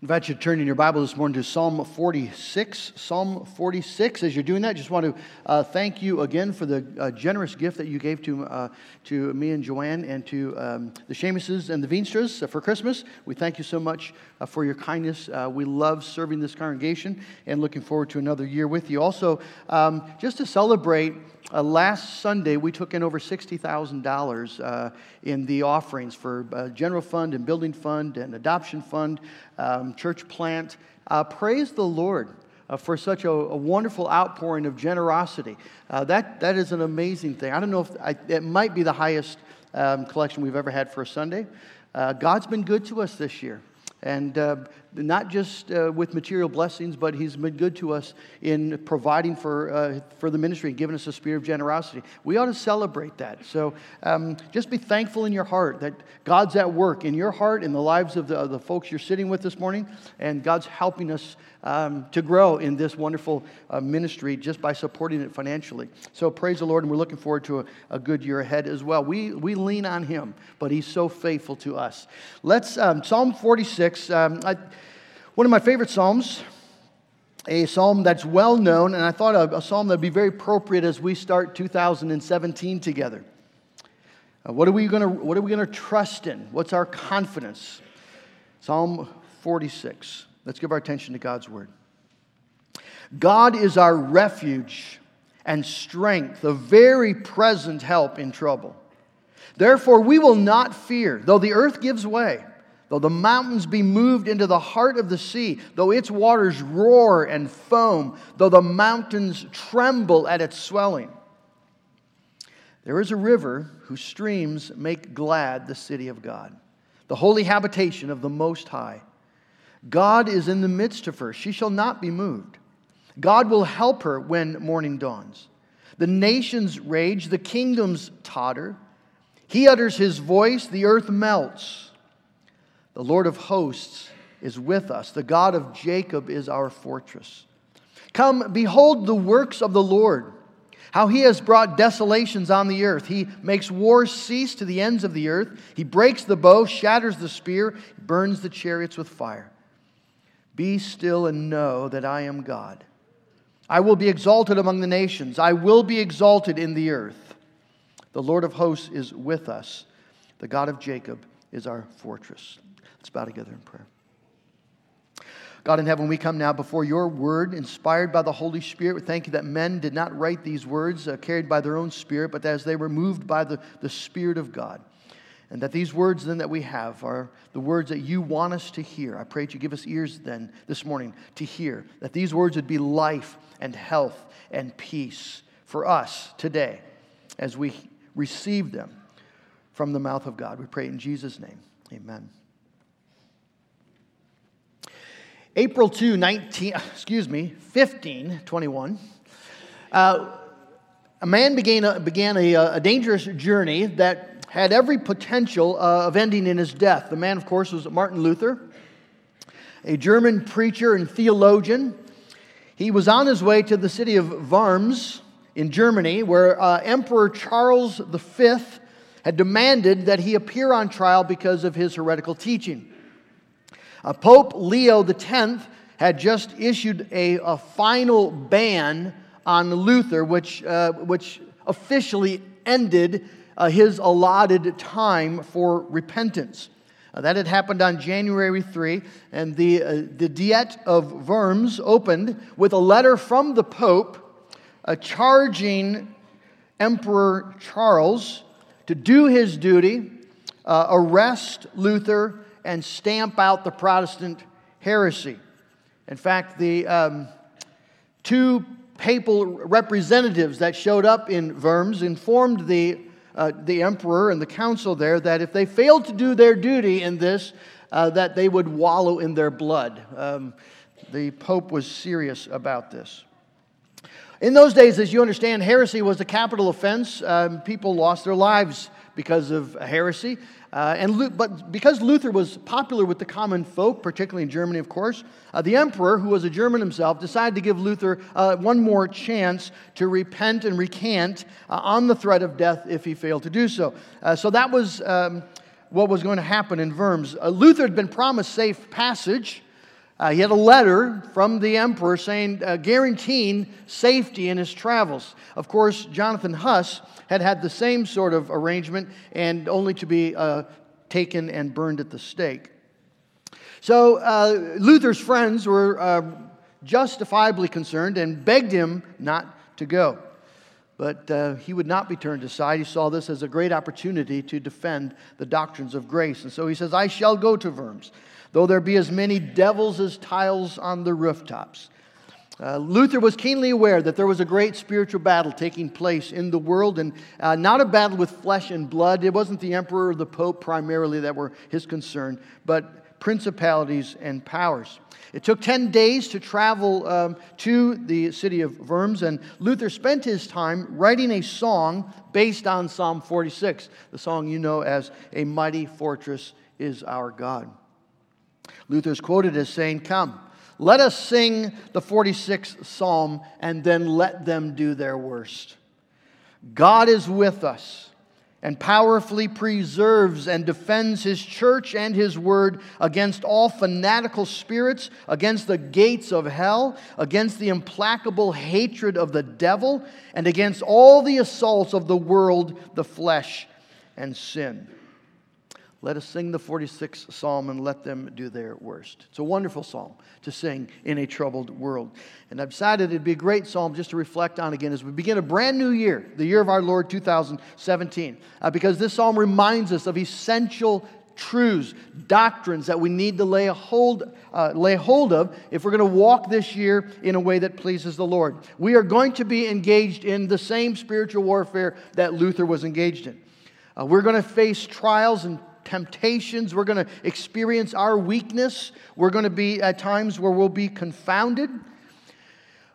I invite you to turn in your Bible this morning to Psalm 46. Psalm 46. As you're doing that, just want to uh, thank you again for the uh, generous gift that you gave to, uh, to me and Joanne and to um, the Seamuses and the Veenstras for Christmas. We thank you so much uh, for your kindness. Uh, we love serving this congregation and looking forward to another year with you. Also, um, just to celebrate uh, last Sunday, we took in over $60,000 uh, in the offerings for uh, general fund and building fund and adoption fund, um, church plant. Uh, praise the Lord. Uh, for such a, a, wonderful outpouring of generosity. That, that is an amazing thing. I don't know if I, it might be the highest um, collection we've ever had for a Sunday. God's been good to us this year. And not just uh, with material blessings, but He's been good to us in providing for, uh, for the ministry and giving us a spirit of generosity. We ought to celebrate that. So um, just be thankful in your heart that God's at work in your heart, in the lives of the, of the folks you're sitting with this morning, and God's helping us um, to grow in this wonderful uh, ministry just by supporting it financially. So praise the Lord, and we're looking forward to a, a, good year ahead as well. We, we lean on Him, but He's so faithful to us. Let's, um, Psalm 46, um, I, one of my favorite Psalms. A psalm that's well known, and I thought a, a psalm that would be very appropriate as we start 2017 together. Uh, what are we to what are we going to trust in? What's our confidence? Psalm 46. Let's give our attention to God's word. God is our refuge and strength, a very present help in trouble. Therefore, we will not fear, though the earth gives way, though the mountains be moved into the heart of the sea, though its waters roar and foam, though the mountains tremble at its swelling. There is a river whose streams make glad the city of God, the holy habitation of the Most High. God is in the midst of her. She shall not be moved. God will help her when morning dawns. The nations rage, the kingdoms totter. He utters his voice, the earth melts. The Lord of hosts is with us. The God of Jacob is our fortress. Come, behold the works of the Lord, how he has brought desolations on the earth. He makes wars cease to the ends of the earth. He breaks the bow, shatters the spear, burns the chariots with fire. Be still and know that I am God. I will be exalted among the nations, I will be exalted in the earth. The Lord of hosts is with us, the God of Jacob is our fortress. Let's bow together in prayer. God in heaven, we come now before your word, inspired by the Holy Spirit. We thank you that men did not write these words uh, carried by their own spirit, but as they were moved by the, the Spirit of God. And that these words then that we have are the words that you want us to hear. I pray that you give us ears then this morning to hear. That these words would be life and health and peace for us today as we receive them from the mouth of God. We pray in Jesus' name. Amen. April 2, 19, excuse me, 1521, uh, a man began a, began a, a dangerous journey that had every potential uh, of ending in his death. The man, of course, was Martin Luther, a German preacher and theologian. He was on his way to the city of Worms in Germany, where uh, Emperor Charles V had demanded that he appear on trial because of his heretical teaching. Uh, Pope Leo X had just issued a, a final ban on Luther, which, uh, which officially ended uh, his allotted time for repentance. Uh, that had happened on January 3, and the, uh, the Diet of Worms opened with a letter from the Pope uh, charging Emperor Charles to do his duty, uh, arrest Luther, and stamp out the Protestant heresy. In fact, the um, two papal representatives that showed up in Worms informed the uh, the emperor and the council there that if they failed to do their duty in this, uh, that they would wallow in their blood. Um, the Pope was serious about this. In those days, as you understand, heresy was a capital offense. Um, people lost their lives because of heresy. Uh, and, but because Luther was popular with the common folk, particularly in Germany, of course, uh, the emperor, who was a German himself, decided to give Luther uh, one more chance to repent and recant uh, on the threat of death if he failed to do so. Uh, so that was um, what was going to happen in Worms. Uh, Luther had been promised safe passage. Uh, he had a letter from the emperor saying, uh, guaranteeing safety in his travels. Of course, Jonathan Huss had had the same sort of arrangement and only to be uh, taken and burned at the stake. So uh, Luther's friends were uh, justifiably concerned and begged him not to go. But uh, he would not be turned aside. He saw this as a great opportunity to defend the doctrines of grace. And so he says, I shall go to Worms, though there be as many devils as tiles on the rooftops. Uh, Luther was keenly aware that there was a great spiritual battle taking place in the world, and uh, not a battle with flesh and blood. It wasn't the emperor or the pope primarily that were his concern, but principalities and powers. It took 10 days to travel um, to the city of Worms, and Luther spent his time writing a song based on Psalm 46, the song you know as A Mighty Fortress is Our God. Luther is quoted as saying, Come, let us sing the 46th Psalm, and then let them do their worst. God is with us and powerfully preserves and defends his church and his word against all fanatical spirits, against the gates of hell, against the implacable hatred of the devil, and against all the assaults of the world, the flesh, and sin. Let us sing the 46th psalm and let them do their worst. It's a wonderful psalm to sing in a troubled world. And I've decided it'd be a great psalm just to reflect on again as we begin a brand new year, the year of our Lord 2017, uh, because this psalm reminds us of essential truths, doctrines that we need to lay hold, uh, lay hold of if we're going to walk this year in a way that pleases the Lord. We are going to be engaged in the same spiritual warfare that Luther was engaged in. Uh, we're going to face trials and temptations. We're going to experience our weakness. We're going to be at times where we'll be confounded.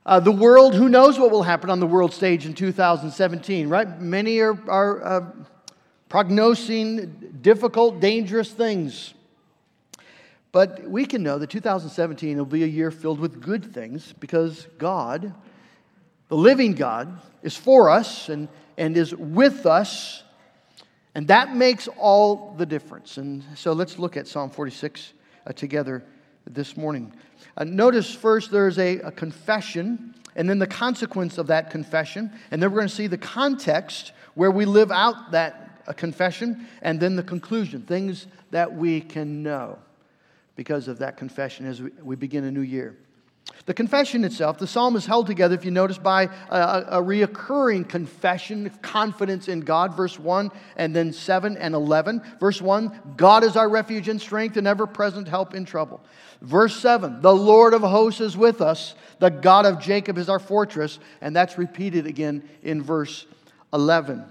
Uh, the world, who knows what will happen on the world stage in 2017, right? Many are, are uh, prognosing difficult, dangerous things. But we can know that 2017 will be a year filled with good things because God, the living God, is for us and, and is with us and that makes all the difference. And so let's look at Psalm 46 uh, together this morning. Uh, notice first there's a, a, confession, and then the consequence of that confession. And then we're going to see the context where we live out that uh, confession, and then the conclusion, things that we can know because of that confession as we, we begin a new year. The confession itself, the psalm is held together, if you notice, by a, a reoccurring confession, confidence in God, verse 1, and then 7 and 11. Verse 1, God is our refuge and strength and ever present help in trouble. Verse 7, the Lord of hosts is with us, the God of Jacob is our fortress, and that's repeated again in verse 11.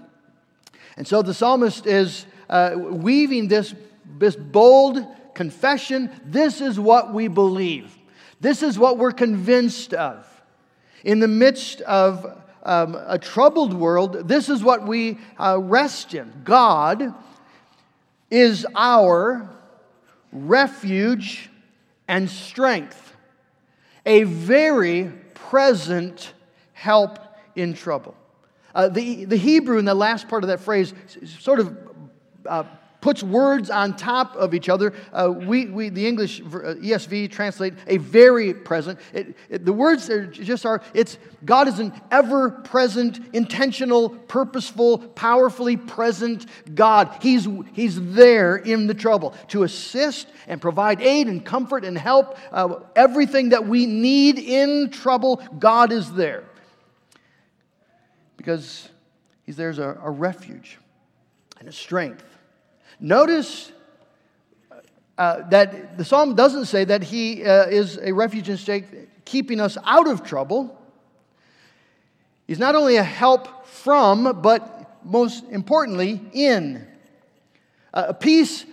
And so the psalmist is uh, weaving this, this bold confession this is what we believe. This is what we're convinced of. In the midst of um, a troubled world, this is what we uh, rest in. God is our refuge and strength, a very present help in trouble. Uh, the, the Hebrew in the last part of that phrase sort of uh, puts words on top of each other. Uh, we, we, the English uh, ESV translate a very present. It, it, the words are just are, it's God is an ever present, intentional, purposeful, powerfully present God. He's, he's there in the trouble to assist and provide aid and comfort and help. Uh, everything that we need in trouble, God is there. Because He's there as a, a refuge and a strength Notice uh, that the psalm doesn't say that he uh, is a refuge and strength keeping us out of trouble. He's not only a help from, but most importantly, in. Uh, peace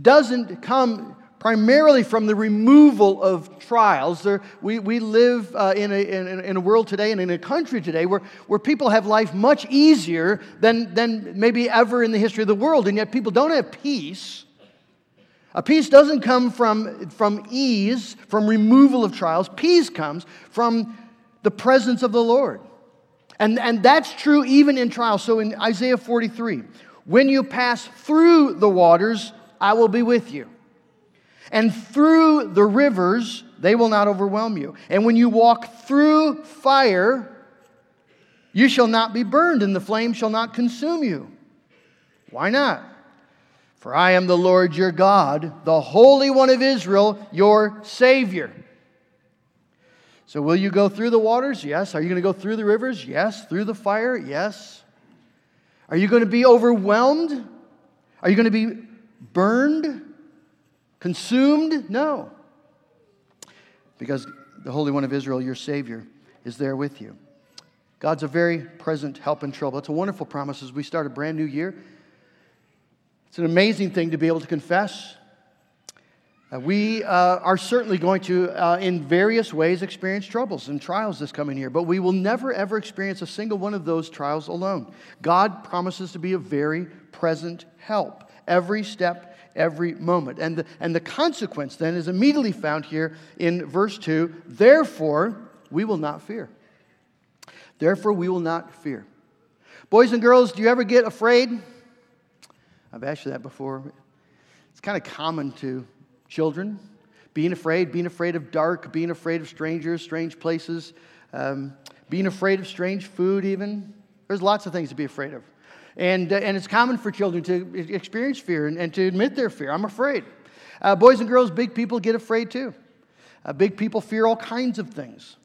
doesn't come primarily from the removal of trials. There, we, we live uh, in, a, in, in, a world today and in a country today where, where people have life much easier than, than maybe ever in the history of the world, and yet people don't have peace. A peace doesn't come from, from ease, from removal of trials. Peace comes from the presence of the Lord. And, and that's true even in trials. So in Isaiah 43, when you pass through the waters, I will be with you and through the rivers, they will not overwhelm you. And when you walk through fire, you shall not be burned, and the flame shall not consume you. Why not? For I am the Lord your God, the Holy One of Israel, your Savior. So, will you go through the waters? Yes. Are you going to go through the rivers? Yes. Through the fire? Yes. Are you going to be overwhelmed? Are you going to be burned? Consumed? No. Because the Holy One of Israel, your Savior, is there with you. God's a very present help in trouble. It's a wonderful promise as we start a brand new year. It's an amazing thing to be able to confess uh, we uh, are certainly going to, uh, in various ways, experience troubles and trials this coming year, but we will never, ever experience a single one of those trials alone. God promises to be a very present help every step, every moment. And the, and the consequence then is immediately found here in verse 2 Therefore, we will not fear. Therefore, we will not fear. Boys and girls, do you ever get afraid? I've asked you that before. It's kind of common to children, being afraid, being afraid of dark, being afraid of strangers, strange places, um, being afraid of strange food, even. There's lots of things to be afraid of. And, uh, and it's common for children to experience fear and, and to admit their fear. I'm afraid. Uh, boys and girls, big people get afraid too. Uh, big people fear all kinds of things.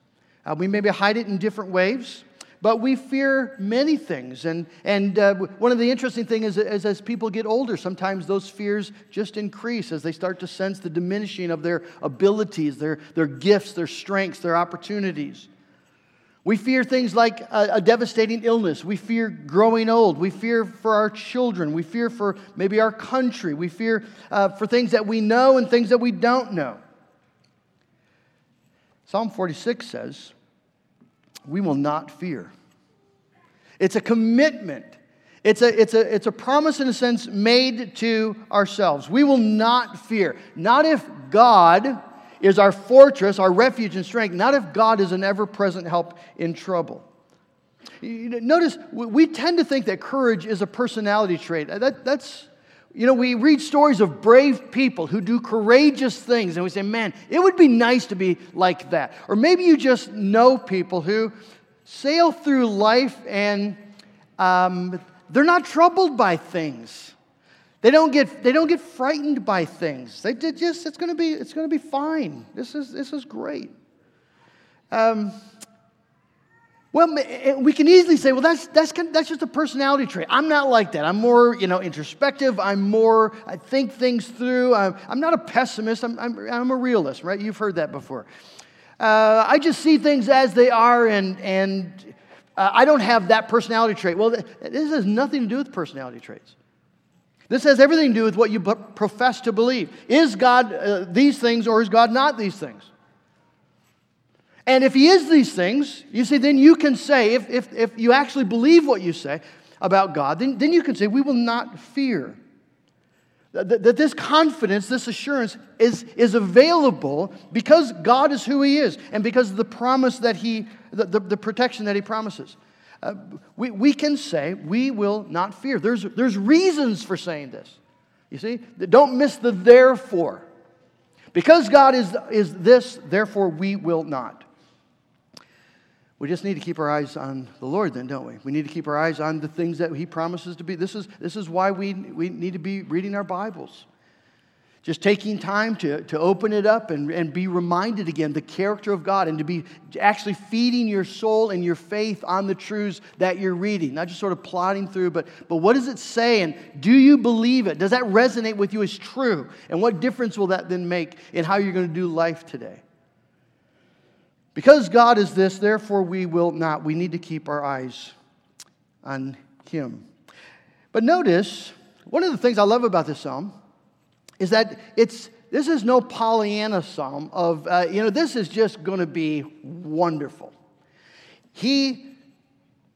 Uh, we maybe hide it in different ways. But we fear many things. And, and uh, one of the interesting things is, is, as people get older, sometimes those fears just increase as they start to sense the diminishing of their abilities, their, their gifts, their strengths, their opportunities. We fear things like a, a, devastating illness. We fear growing old. We fear for our children. We fear for maybe our country. We fear uh, for things that we know and things that we don't know. Psalm 46 says, we will not fear. It's a commitment. It's a, it's, a, it's a promise, in a sense, made to ourselves. We will not fear. Not if God is our fortress, our refuge and strength, not if God is an ever present help in trouble. Notice, we tend to think that courage is a personality trait. That, that's, you know, we read stories of brave people who do courageous things, and we say, man, it would be nice to be like that. Or maybe you just know people who sail through life and um, they're not troubled by things. They don't get, they don't get frightened by things. They just, it's going to be, it's going to be fine. This is, this is great. Um, well, eh, we can easily say, well, that's, that's, that's just a personality trait. I'm not like that. I'm more, you know, introspective. I'm more, I think things through. I'm, I'm not a pessimist. I'm, I'm, I'm, a realist, right? You've heard that before. Uh, I just see things as they are, and, and uh, I don't have that personality trait. Well, this has nothing to do with personality traits. This has everything to do with what you profess to believe. Is God uh, these things, or is God not these things? And if he is these things, you see, then you can say, if, if, if you actually believe what you say about God, then, then you can say, we will not fear. That, that this confidence, this assurance is, is available because God is who he is and because of the promise that he, the, the, the protection that he promises. Uh, we, we can say, we will not fear. There's, there's reasons for saying this. You see? Don't miss the therefore. Because God is, is this, therefore we will not. We just need to keep our eyes on the Lord, then, don't we? We need to keep our eyes on the things that He promises to be. This is, this is why we, we need to be reading our Bibles. Just taking time to, to open it up and, and be reminded again the character of God and to be actually feeding your soul and your faith on the truths that you're reading, not just sort of plodding through, but, but what does it say and do you believe it? Does that resonate with you as true? And what difference will that then make in how you're going to do life today? Because God is this, therefore we will not. We need to keep our eyes on Him. But notice, one of the things I love about this psalm is that it's this is no Pollyanna psalm of, uh, you know, this is just going to be wonderful. He,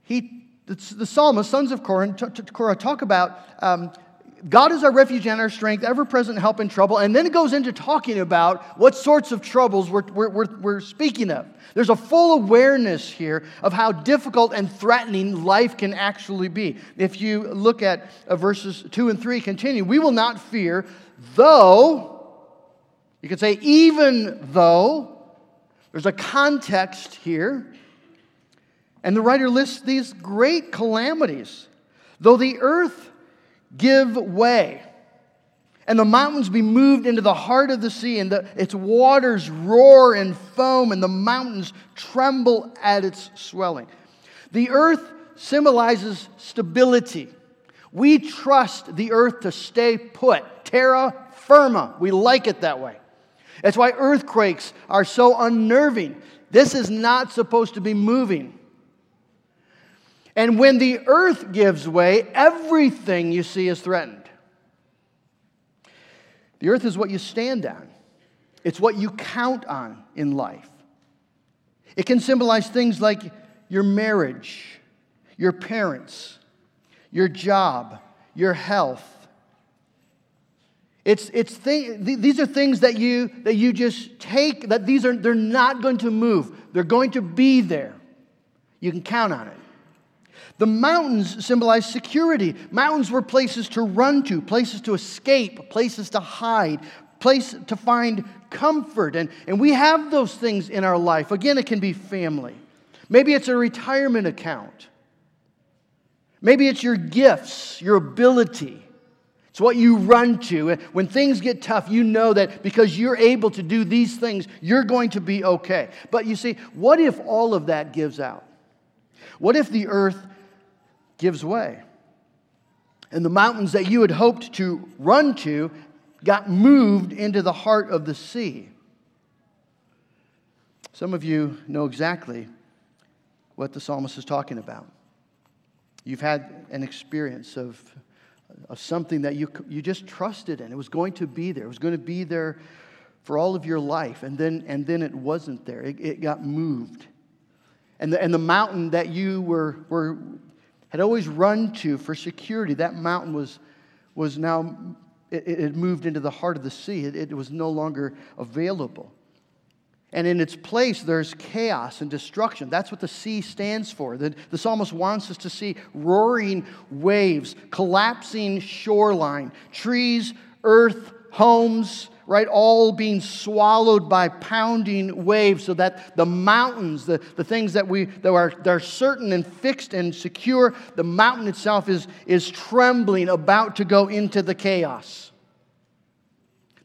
he, the, psalmist, sons of Korah, talk about um, God is our refuge and our strength, ever present help in trouble. And then it goes into talking about what sorts of troubles we're, we're, we're, speaking of. There's a full awareness here of how difficult and threatening life can actually be. If you look at uh, verses 2 and 3, continue, we will not fear, though, you could say, even though There's a context here. And the writer lists these great calamities. Though the earth give way, and the mountains be moved into the heart of the sea, and the, its waters roar and foam, and the mountains tremble at its swelling. The earth symbolizes stability. We trust the earth to stay put, terra firma. We like it that way. That's why earthquakes are so unnerving. This is not supposed to be moving. And when the earth gives way, everything you see is threatened. The earth is what you stand on, it's what you count on in life. It can symbolize things like your marriage, your parents, your job, your health. It's, it's th- these are things that you, that you just take, that these are, they're not going to move. They're going to be there. You can count on it. The mountains symbolize security. Mountains were places to run to, places to escape, places to hide, place to find comfort. And, and we have those things in our life. Again, it can be family. Maybe it's a retirement account. Maybe it's your gifts, your ability. It's what you run to. When things get tough, you know that because you're able to do these things, you're going to be okay. But you see, what if all of that gives out? What if the earth gives way. And the mountains that you had hoped to run to got moved into the heart of the sea. Some of you know exactly what the psalmist is talking about. You've had an experience of, of something that you, you just trusted in. It was going to be there, it was going to be there for all of your life, and then, and then it wasn't there. It, it got moved. And the, and the mountain that you were, were had always run to for security, that mountain was, was now, it, it moved into the heart of the sea. It, it was no longer available. And in its place, there's chaos and destruction. That's what the sea stands for. The, the psalmist wants us to see roaring waves, collapsing shoreline, trees, earth, homes, right, all being swallowed by pounding waves so that the mountains, the, the things that, we, that, are, that are certain and fixed and secure, the mountain itself is, is trembling, about to go into the chaos.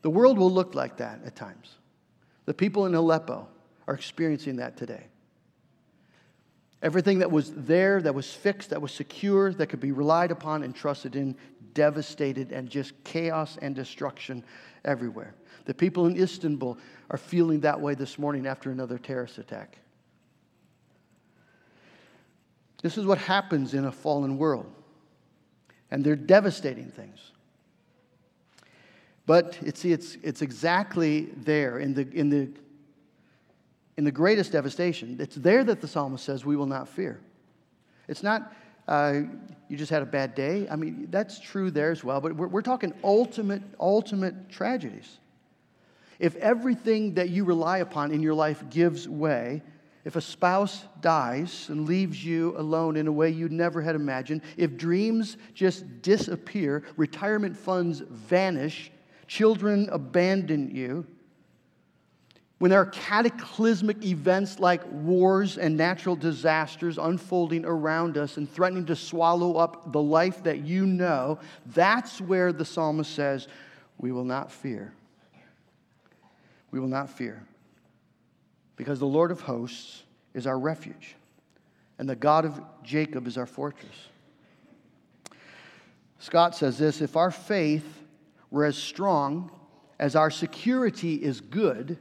The world will look like that at times. The people in Aleppo are experiencing that today. Everything that was there, that was fixed, that was secure, that could be relied upon and trusted in, devastated and just chaos and destruction everywhere. The people in Istanbul are feeling that way this morning after another terrorist attack. This is what happens in a fallen world. And they're devastating things. But it's, it's, it's exactly there in the, in, the, in the greatest devastation. It's there that the psalmist says, We will not fear. It's not uh, you just had a bad day. I mean, that's true there as well, but we're, we're talking ultimate, ultimate tragedies. If everything that you rely upon in your life gives way, if a spouse dies and leaves you alone in a way you never had imagined, if dreams just disappear, retirement funds vanish, children abandon you, when there are cataclysmic events like wars and natural disasters unfolding around us and threatening to swallow up the life that you know, that's where the psalmist says, We will not fear. We will not fear. Because the Lord of hosts is our refuge, and the God of Jacob is our fortress. Scott says this if our faith were as strong as our security is good,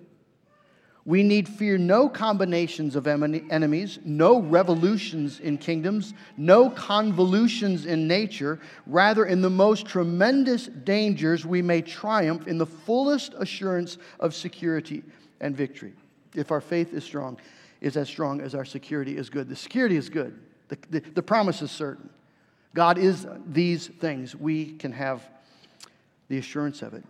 we need fear no combinations of enemies, no revolutions in kingdoms, no convolutions in nature. Rather, in the most tremendous dangers, we may triumph in the fullest assurance of security and victory. If our faith is strong, is as strong as our security is good. The security is good, the, the, the promise is certain. God is these things. We can have the assurance of it.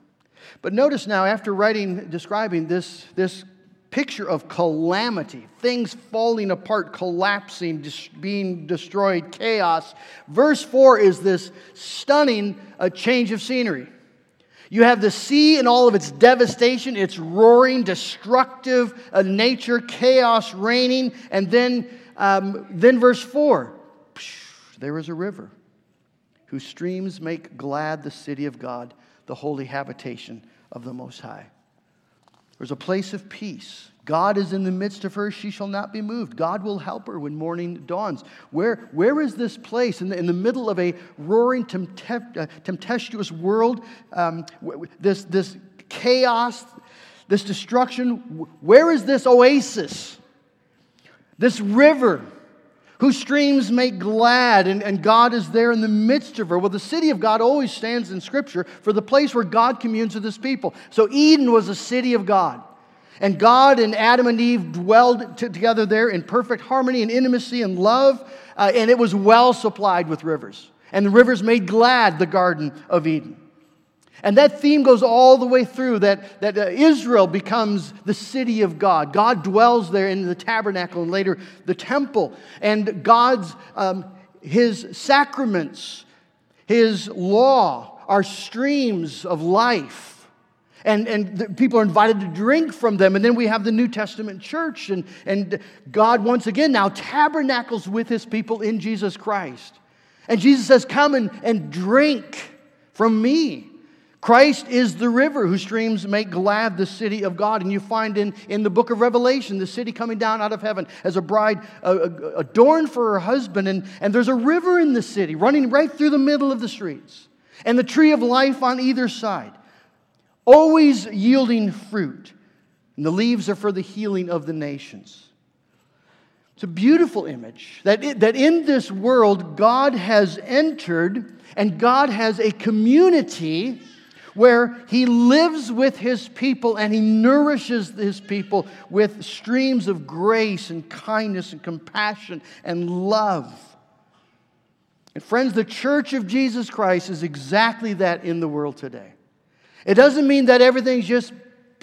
But notice now, after writing, describing this, this picture of calamity, things falling apart, collapsing, dis- being destroyed, chaos. Verse 4 is this stunning uh, change of scenery. You have the sea and all of its devastation, its roaring, destructive uh, nature, chaos reigning. And then, um, then verse 4 there is a river whose streams make glad the city of God, the holy habitation of the Most High. There's a place of peace. God is in the midst of her. She shall not be moved. God will help her when morning dawns. Where, where is this place? In the, in the middle of a roaring, uh, tempestuous world, um, this, this chaos, this destruction, where is this oasis? This river whose streams make glad, and, and God is there in the midst of her. Well, the city of God always stands in Scripture for the place where God communes with his people. So Eden was a city of God. And God and Adam and Eve dwelled t- together there in perfect harmony and intimacy and love, uh, and it was well supplied with rivers. And the rivers made glad the Garden of Eden. And that theme goes all the way through that, that uh, Israel becomes the city of God. God dwells there in the tabernacle and later the temple. And God's, um, his sacraments, his law are streams of life. And, and people are invited to drink from them. And then we have the New Testament church. And, and God, once again, now tabernacles with his people in Jesus Christ. And Jesus says, Come and, and drink from me. Christ is the river whose streams make glad the city of God. And you find in, in the book of Revelation the city coming down out of heaven as a bride adorned for her husband. And, and there's a river in the city running right through the middle of the streets. And the tree of life on either side, always yielding fruit. And the leaves are for the healing of the nations. It's a beautiful image that, it, that in this world, God has entered and God has a community where he lives with his people and he nourishes his people with streams of grace and kindness and compassion and love. And friends, the church of Jesus Christ is exactly that in the world today. It doesn't mean that everything's just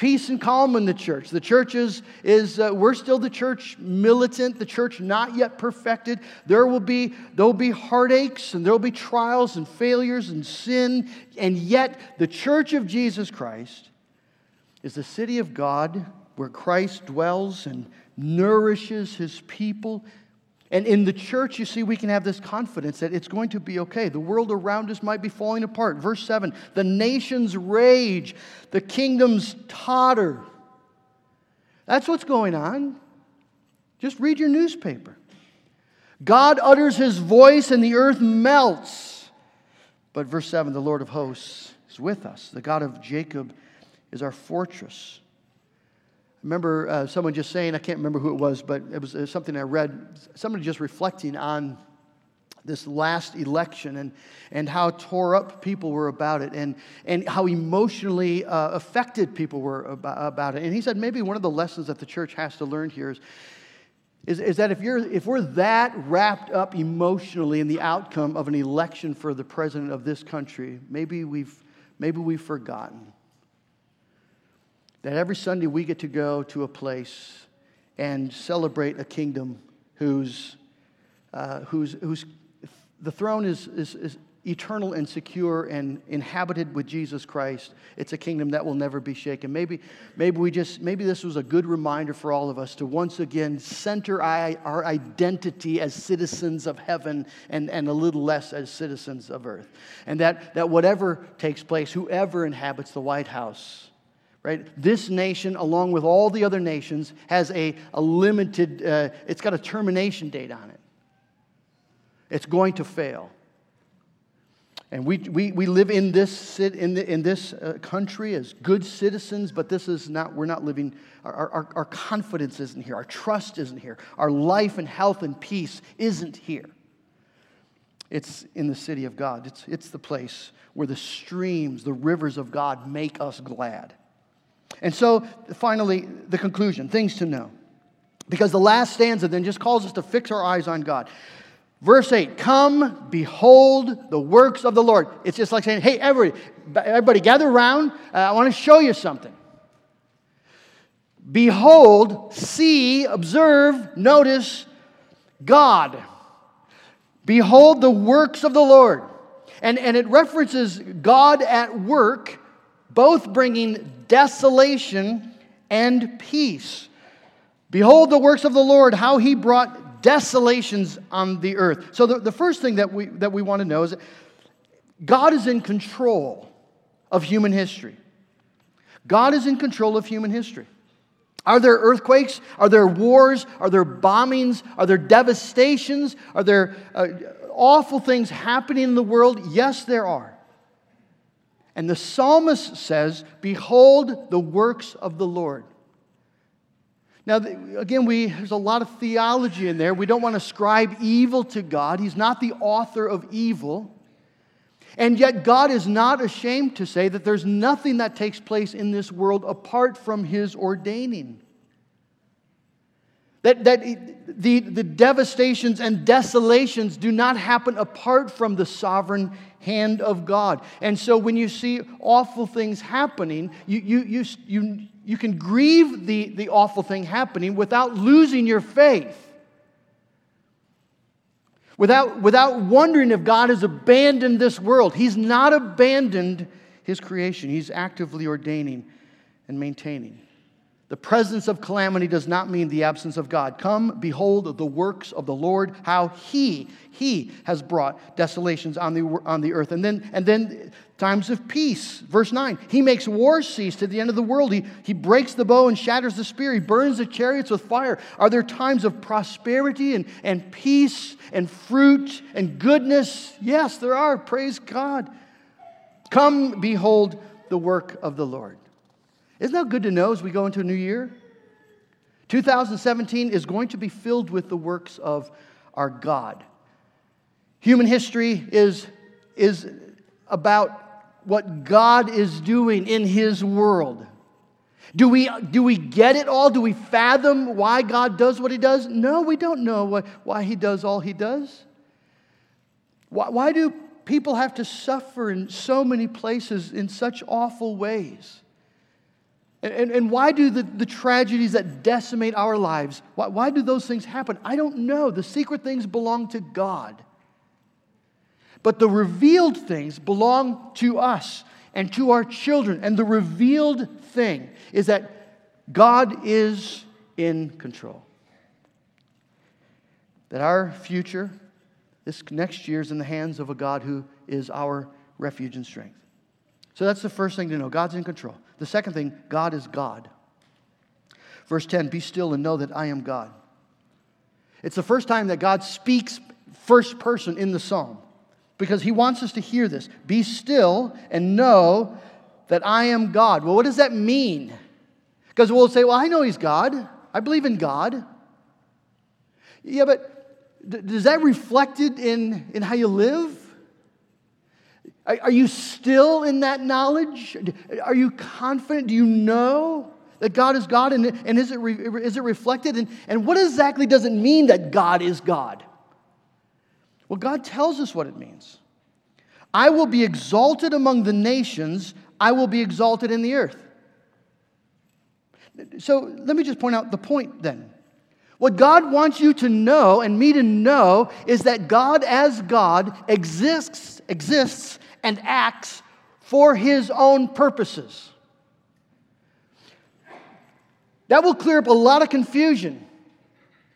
peace and calm in the church. The church is, is uh, we're still the church militant, the church not yet perfected. There will be, there'll be heartaches and there'll be trials and failures and sin. And yet, the church of Jesus Christ is the city of God where Christ dwells and nourishes his people and in the church, you see, we can have this confidence that it's going to be okay. The world around us might be falling apart. Verse 7 the nations rage, the kingdoms totter. That's what's going on. Just read your newspaper. God utters his voice and the earth melts. But verse 7 the Lord of hosts is with us, the God of Jacob is our fortress remember uh, someone just saying, I can't remember who it was, but it was, it was something I read, somebody just reflecting on this last election and, and how tore up people were about it and, and how emotionally uh, affected people were about, about, it. And he said maybe one of the lessons that the church has to learn here is, is, is that if, you're, if we're that wrapped up emotionally in the outcome of an election for the president of this country, maybe we've, maybe we've forgotten that every Sunday we get to go to a place and celebrate a kingdom whose, uh, whose, whose the throne is, is, is eternal and secure and inhabited with Jesus Christ. It's a kingdom that will never be shaken. Maybe, maybe we just maybe this was a good reminder for all of us to once again center our identity as citizens of heaven and, and a little less as citizens of earth. And that, that whatever takes place, whoever inhabits the White House, right? This nation, along with all the other nations, has a, a limited, uh, it's got a termination date on it. It's going to fail. And we, we, we live in this, in, the, in this uh, country as good citizens, but this is not, we're not living, our, our, our confidence isn't here, our trust isn't here, our life and health and peace isn't here. It's in the city of God. It's, it's the place where the streams, the rivers of God make us glad. And so, finally, the conclusion things to know. Because the last stanza then just calls us to fix our eyes on God. Verse 8, come, behold the works of the Lord. It's just like saying, hey, everybody, everybody gather around. Uh, I want to show you something. Behold, see, observe, notice God. Behold the works of the Lord. And, and it references God at work both bringing desolation and peace. Behold the works of the Lord, how he brought desolations on the earth. So, the, the first thing that we, that we want to know is that God is in control of human history. God is in control of human history. Are there earthquakes? Are there wars? Are there bombings? Are there devastations? Are there uh, awful things happening in the world? Yes, there are. And the psalmist says, Behold the works of the Lord. Now, again, we, there's a lot of theology in there. We don't want to ascribe evil to God. He's not the author of evil. And yet, God is not ashamed to say that there's nothing that takes place in this world apart from His ordaining. That, that the, the devastations and desolations do not happen apart from the sovereign hand of God. And so when you see awful things happening, you, you, you, you, you can grieve the, the awful thing happening without losing your faith. Without, without wondering if God has abandoned this world. He's not abandoned his creation, He's actively ordaining and maintaining. The presence of calamity does not mean the absence of God. Come, behold the works of the Lord, how He, He has brought desolations on the, on the earth. And then, and then times of peace. Verse 9, He makes war cease to the end of the world. He, he breaks the bow and shatters the spear. He burns the chariots with fire. Are there times of prosperity and, and peace and fruit and goodness? Yes, there are. Praise God. Come, behold the work of the Lord. Isn't that good to know as we go into a new year? 2017 is going to be filled with the works of our God. Human history is, is about what God is doing in His world. Do we, do we get it all? Do we fathom why God does what He does? No, we don't know why He does all He does. Why, why do people have to suffer in so many places in such awful ways? And, and, and, why do the, the tragedies that decimate our lives, why, why do those things happen? I don't know. The secret things belong to God. But the revealed things belong to us and to our children. And the revealed thing is that God is in control. That our future, this next year, is in the hands of a God who is our refuge and strength. So that's the first thing to know God's in control. The second thing, God is God. Verse 10 Be still and know that I am God. It's the first time that God speaks first person in the psalm because he wants us to hear this. Be still and know that I am God. Well, what does that mean? Because we'll say, Well, I know he's God, I believe in God. Yeah, but does that reflected in, in how you live? Are you still in that knowledge? Are you confident? Do you know that God is God? And, and is, it re, is it reflected? And, and what exactly does it mean that God is God? Well, God tells us what it means. I will be exalted among the nations, I will be exalted in the earth. So let me just point out the point then. What God wants you to know and me to know is that God as God exists, exists and acts for his own purposes. That will clear up a lot of confusion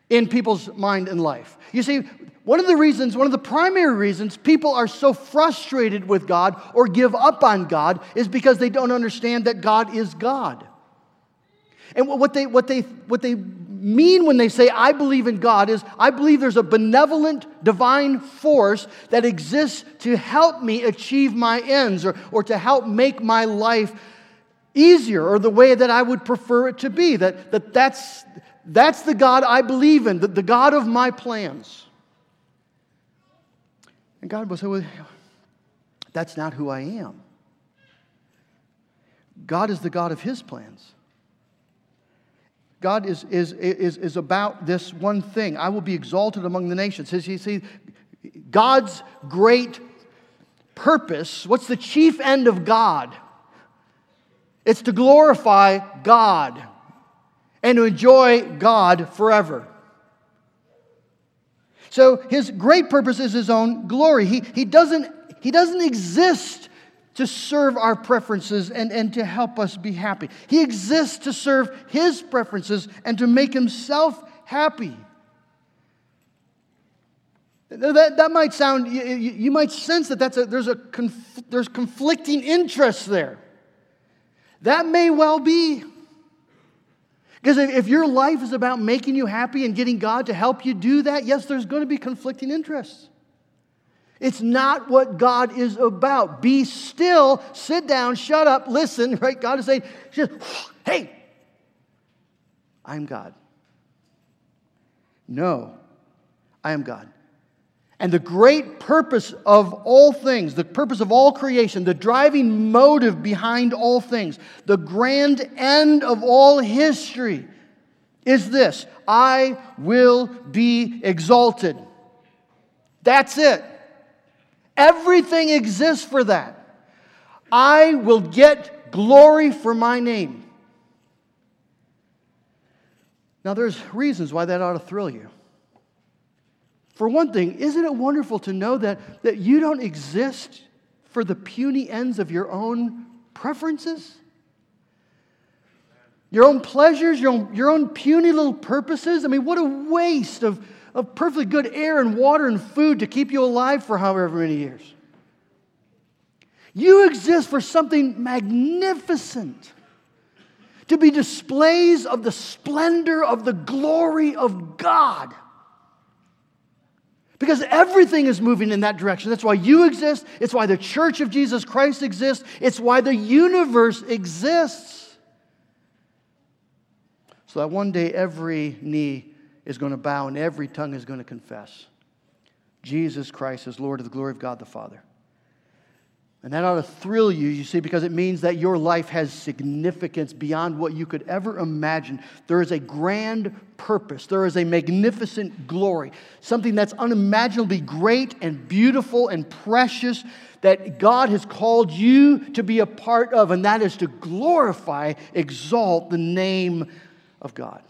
in people's mind and life. You see, one of the reasons, one of the primary reasons people are so frustrated with God or give up on God is because they don't understand that God is God. And what they, what they, what they mean when they say, I believe in God, is I believe there's a benevolent divine force that exists to help me achieve my ends or, or to help make my life easier or the way that I would prefer it to be. That, that that's, that's the God I believe in, the, the God of my plans. And God will say, well, that's not who I am. God is the God of his plans. God is, is, is, is about this one thing. I will be exalted among the nations. You see, God's great purpose, what's the chief end of God? It's to glorify God and to enjoy God forever. So his great purpose is his own glory. He, he, doesn't, he doesn't exist to serve our preferences and, and to help us be happy. He exists to serve His preferences and to make Himself happy. That, that might sound, you, you might sense that that's a, there's, a conf, there's conflicting interests there. That may well be. Because if your life is about making you happy and getting God to help you do that, yes, there's going to be conflicting interests. It's not what God is about. Be still, sit down, shut up, listen, right? God is saying, hey, I'm God. No, I am God. And the great purpose of all things, the purpose of all creation, the driving motive behind all things, the grand end of all history is this I will be exalted. That's it. Everything exists for that. I will get glory for my name. Now, there's reasons why that ought to thrill you. For one thing, isn't it wonderful to know that, that you don't exist for the puny ends of your own preferences? Your own pleasures, your own, your own puny little purposes? I mean, what a waste of, of perfectly good air and water and food to keep you alive for however many years. You exist for something magnificent to be displays of the splendor of the glory of God. Because everything is moving in that direction. That's why you exist. It's why the church of Jesus Christ exists. It's why the universe exists. So that one day every knee is going to bow and every tongue is going to confess Jesus Christ is Lord of the glory of God the Father. And that ought to thrill you, you see, because it means that your life has significance beyond what you could ever imagine. There is a grand purpose, there is a magnificent glory, something that's unimaginably great and beautiful and precious that God has called you to be a part of, and that is to glorify, exalt the name of God.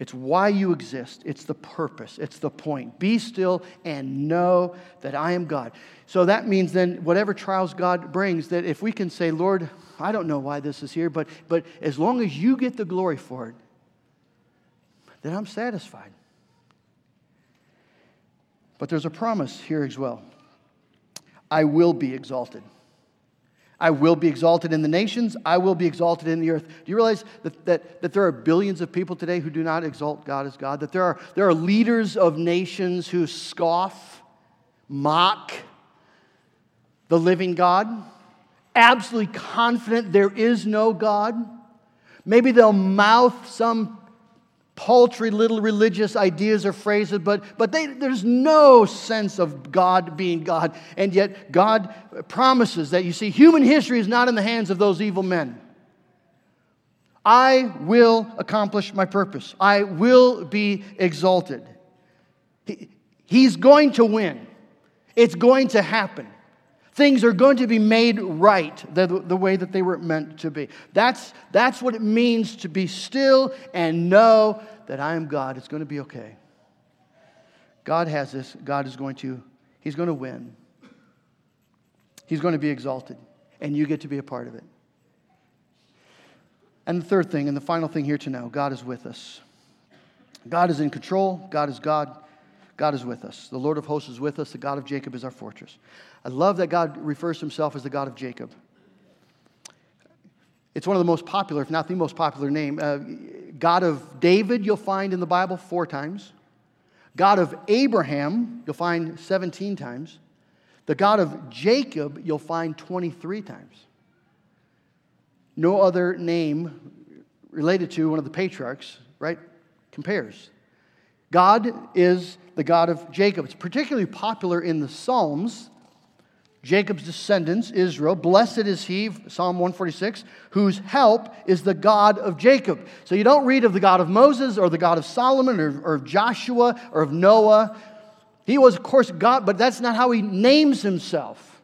It's why you exist. It's the purpose. It's the point. Be still and know that I am God. So that means then, whatever trials God brings, that if we can say, Lord, I don't know why this is here, but, but as long as you get the glory for it, then I'm satisfied. But there's a promise here as well I will be exalted. I will be exalted in the nations. I will be exalted in the earth. Do you realize that, that, that there are billions of people today who do not exalt God as God? That there are, there are leaders of nations who scoff, mock the living God, absolutely confident there is no God. Maybe they'll mouth some paltry little religious ideas or phrases, but, but they, there's no sense of God being God. And yet, God promises that you see, human history is not in the hands of those evil men. I will accomplish my purpose, I will be exalted. He, he's going to win, it's going to happen. Things are going to be made right the, the way that they were meant to be. That's, that's what it means to be still and know that I am God. It's going to be okay. God has this. God is going to, He's going to win. He's going to be exalted, and you get to be a part of it. And the third thing, and the final thing here to know God is with us. God is in control. God is God. God is with us. The Lord of hosts is with us. The God of Jacob is our fortress. I love that God refers to himself as the God of Jacob. It's one of the most popular, if not the most popular name. Uh, God of David, you'll find in the Bible four times. God of Abraham, you'll find 17 times. The God of Jacob, you'll find 23 times. No other name related to one of the patriarchs, right, compares. God is the God of Jacob. It's particularly popular in the Psalms Jacob's descendants, Israel. Blessed is he, Psalm 146, whose help is the God of Jacob. So you don't read of the God of Moses or the God of Solomon or, or of Joshua or of Noah. He was, of course, God, but that's not how he names himself.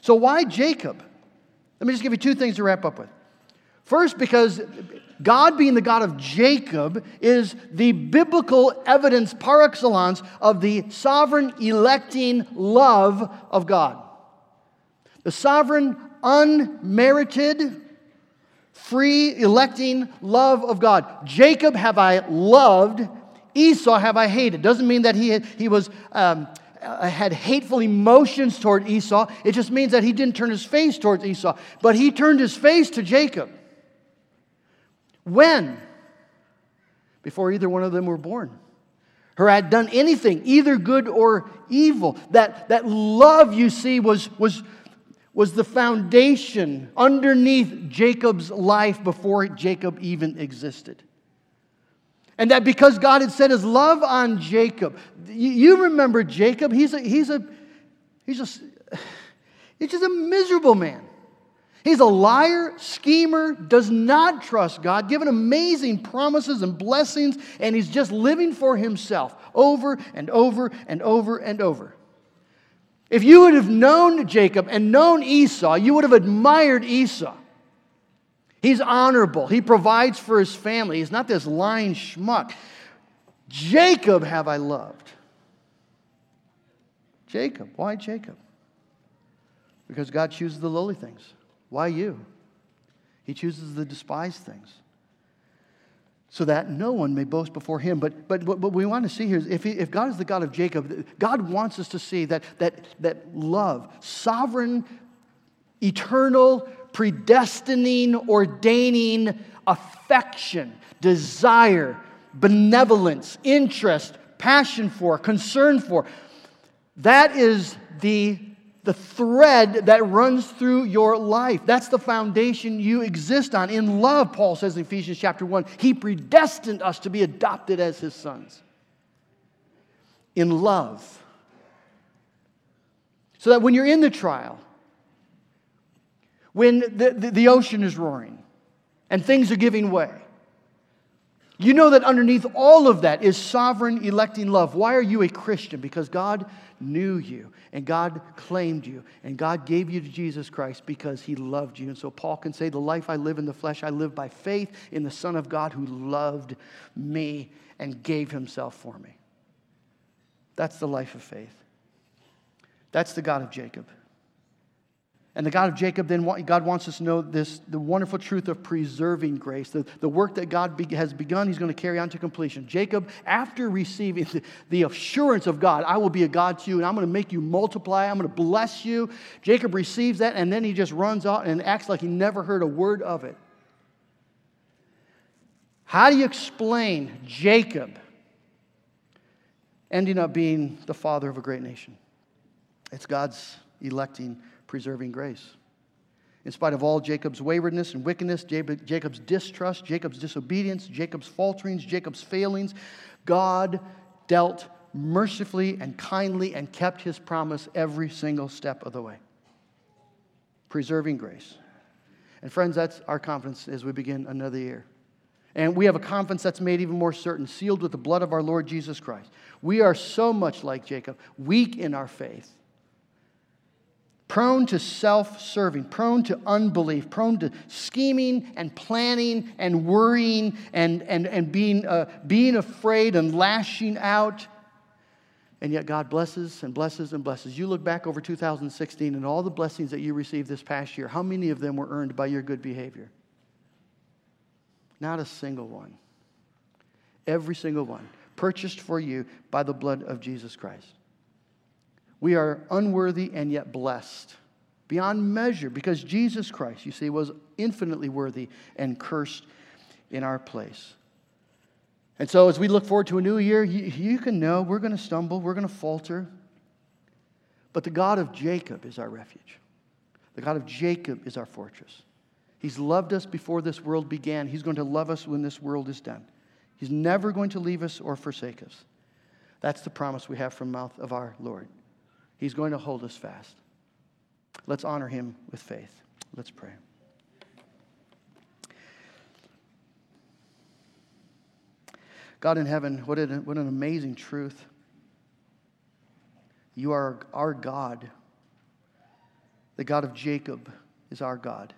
So why Jacob? Let me just give you two things to wrap up with. First, because God, being the God of Jacob, is the biblical evidence par excellence of the sovereign electing love of God. The sovereign, unmerited, free electing love of God. Jacob have I loved, Esau have I hated. Doesn't mean that he, he was. Um, uh, had hateful emotions toward Esau. It just means that he didn't turn his face towards Esau, but he turned his face to Jacob. When? Before either one of them were born. Or had done anything, either good or evil. That, that love, you see, was, was, was the foundation underneath Jacob's life before Jacob even existed. And that because God had set his love on Jacob, you remember Jacob, he's a, he's a, he's a, he's just a miserable man. He's a liar, schemer, does not trust God, given amazing promises and blessings, and he's just living for himself over and over and over and over. If you would have known Jacob and known Esau, you would have admired Esau. He's honorable, he provides for his family, he's not this lying schmuck. Jacob have I loved. Jacob. Why Jacob? Because God chooses the lowly things. Why you? He chooses the despised things so that no one may boast before him. But, but what we want to see here is if, he, if God is the God of Jacob, God wants us to see that, that, that love, sovereign, eternal, predestining, ordaining affection, desire, benevolence, interest, passion for, concern for, that is the the thread that runs through your life. That's the foundation you exist on. In love, Paul says in Ephesians chapter 1, he predestined us to be adopted as his sons. In love. So that when you're in the trial, when the, the, the ocean is roaring and things are giving way, you know that underneath all of that is sovereign electing love. Why are you a Christian? Because God knew you and God claimed you and God gave you to Jesus Christ because he loved you. And so Paul can say, The life I live in the flesh, I live by faith in the Son of God who loved me and gave himself for me. That's the life of faith. That's the God of Jacob. And the God of Jacob, then God wants us to know this the wonderful truth of preserving grace. The, the work that God be, has begun, He's going to carry on to completion. Jacob, after receiving the, the assurance of God, I will be a God to you and I'm going to make you multiply, I'm going to bless you. Jacob receives that and then he just runs out and acts like he never heard a word of it. How do you explain Jacob ending up being the father of a great nation? It's God's electing preserving grace. In spite of all Jacob's waywardness and wickedness, Jacob's distrust, Jacob's disobedience, Jacob's falterings, Jacob's failings, God dealt mercifully and kindly and kept his promise every single step of the way. Preserving grace. And friends, that's our confidence as we begin another year. And we have a confidence that's made even more certain, sealed with the blood of our Lord Jesus Christ. We are so much like Jacob, weak in our faith, prone to self serving, prone to unbelief, prone to scheming and planning and worrying and, and, and being, uh, being afraid and lashing out. And yet God blesses and blesses and blesses. You look back over 2016 and all the blessings that you received this past year, how many of them were earned by your good behavior? Not a single one. Every single one. Purchased for you by the blood of Jesus Christ. We are unworthy and yet blessed beyond measure because Jesus Christ, you see, was infinitely worthy and cursed in our place. And so, as we look forward to a new year, you, you can know we're going to stumble, we're going to falter. But the God of Jacob is our refuge. The God of Jacob is our fortress. He's loved us before this world began. He's going to love us when this world is done. He's never going to leave us or forsake us. That's the promise we have from the mouth of our Lord. He's going to hold us fast. Let's honor him with faith. Let's pray. God in heaven, what an, what an amazing truth. You are our God. The God of Jacob is our God.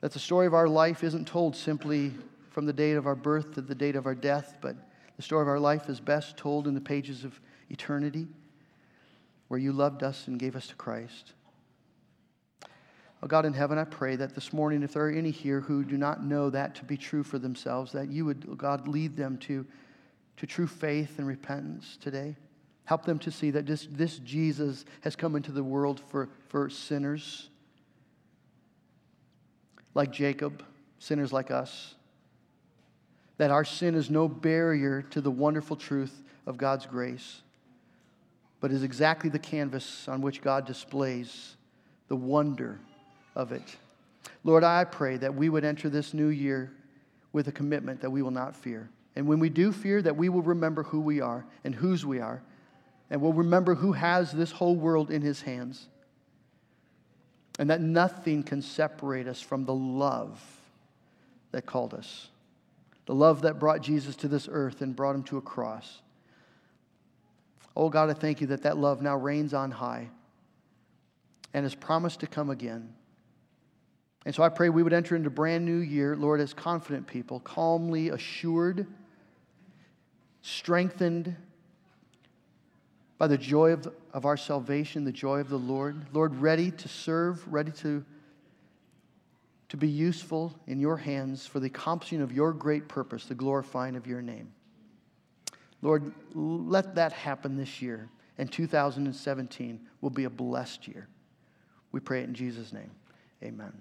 That the story of our life isn't told simply from the date of our birth to the date of our death, but the story of our life is best told in the pages of eternity, where you loved us and gave us to Christ. Oh God in heaven, I pray that this morning, if there are any here who do not know that to be true for themselves, that you would, oh God, lead them to, to true faith and repentance today. Help them to see that this, this Jesus has come into the world for, for sinners like Jacob, sinners like us. That our sin is no barrier to the wonderful truth of God's grace, but is exactly the canvas on which God displays the wonder of it. Lord, I pray that we would enter this new year with a commitment that we will not fear. And when we do fear, that we will remember who we are and whose we are, and we'll remember who has this whole world in his hands. And that nothing can separate us from the love that called us, the love that brought Jesus to this earth and brought him to a cross. Oh God, I thank you that that love now reigns on high and has promised to come again. And so I pray we would enter into a brand new year, Lord, as confident people, calmly assured, strengthened by the joy of, of our salvation, the joy of the Lord. Lord, ready to serve, ready to, to be useful in your hands for the accomplishing of your great purpose, the glorifying of your name. Lord, let that happen this year, and 2017 will be a blessed year. We pray it in Jesus' name. Amen.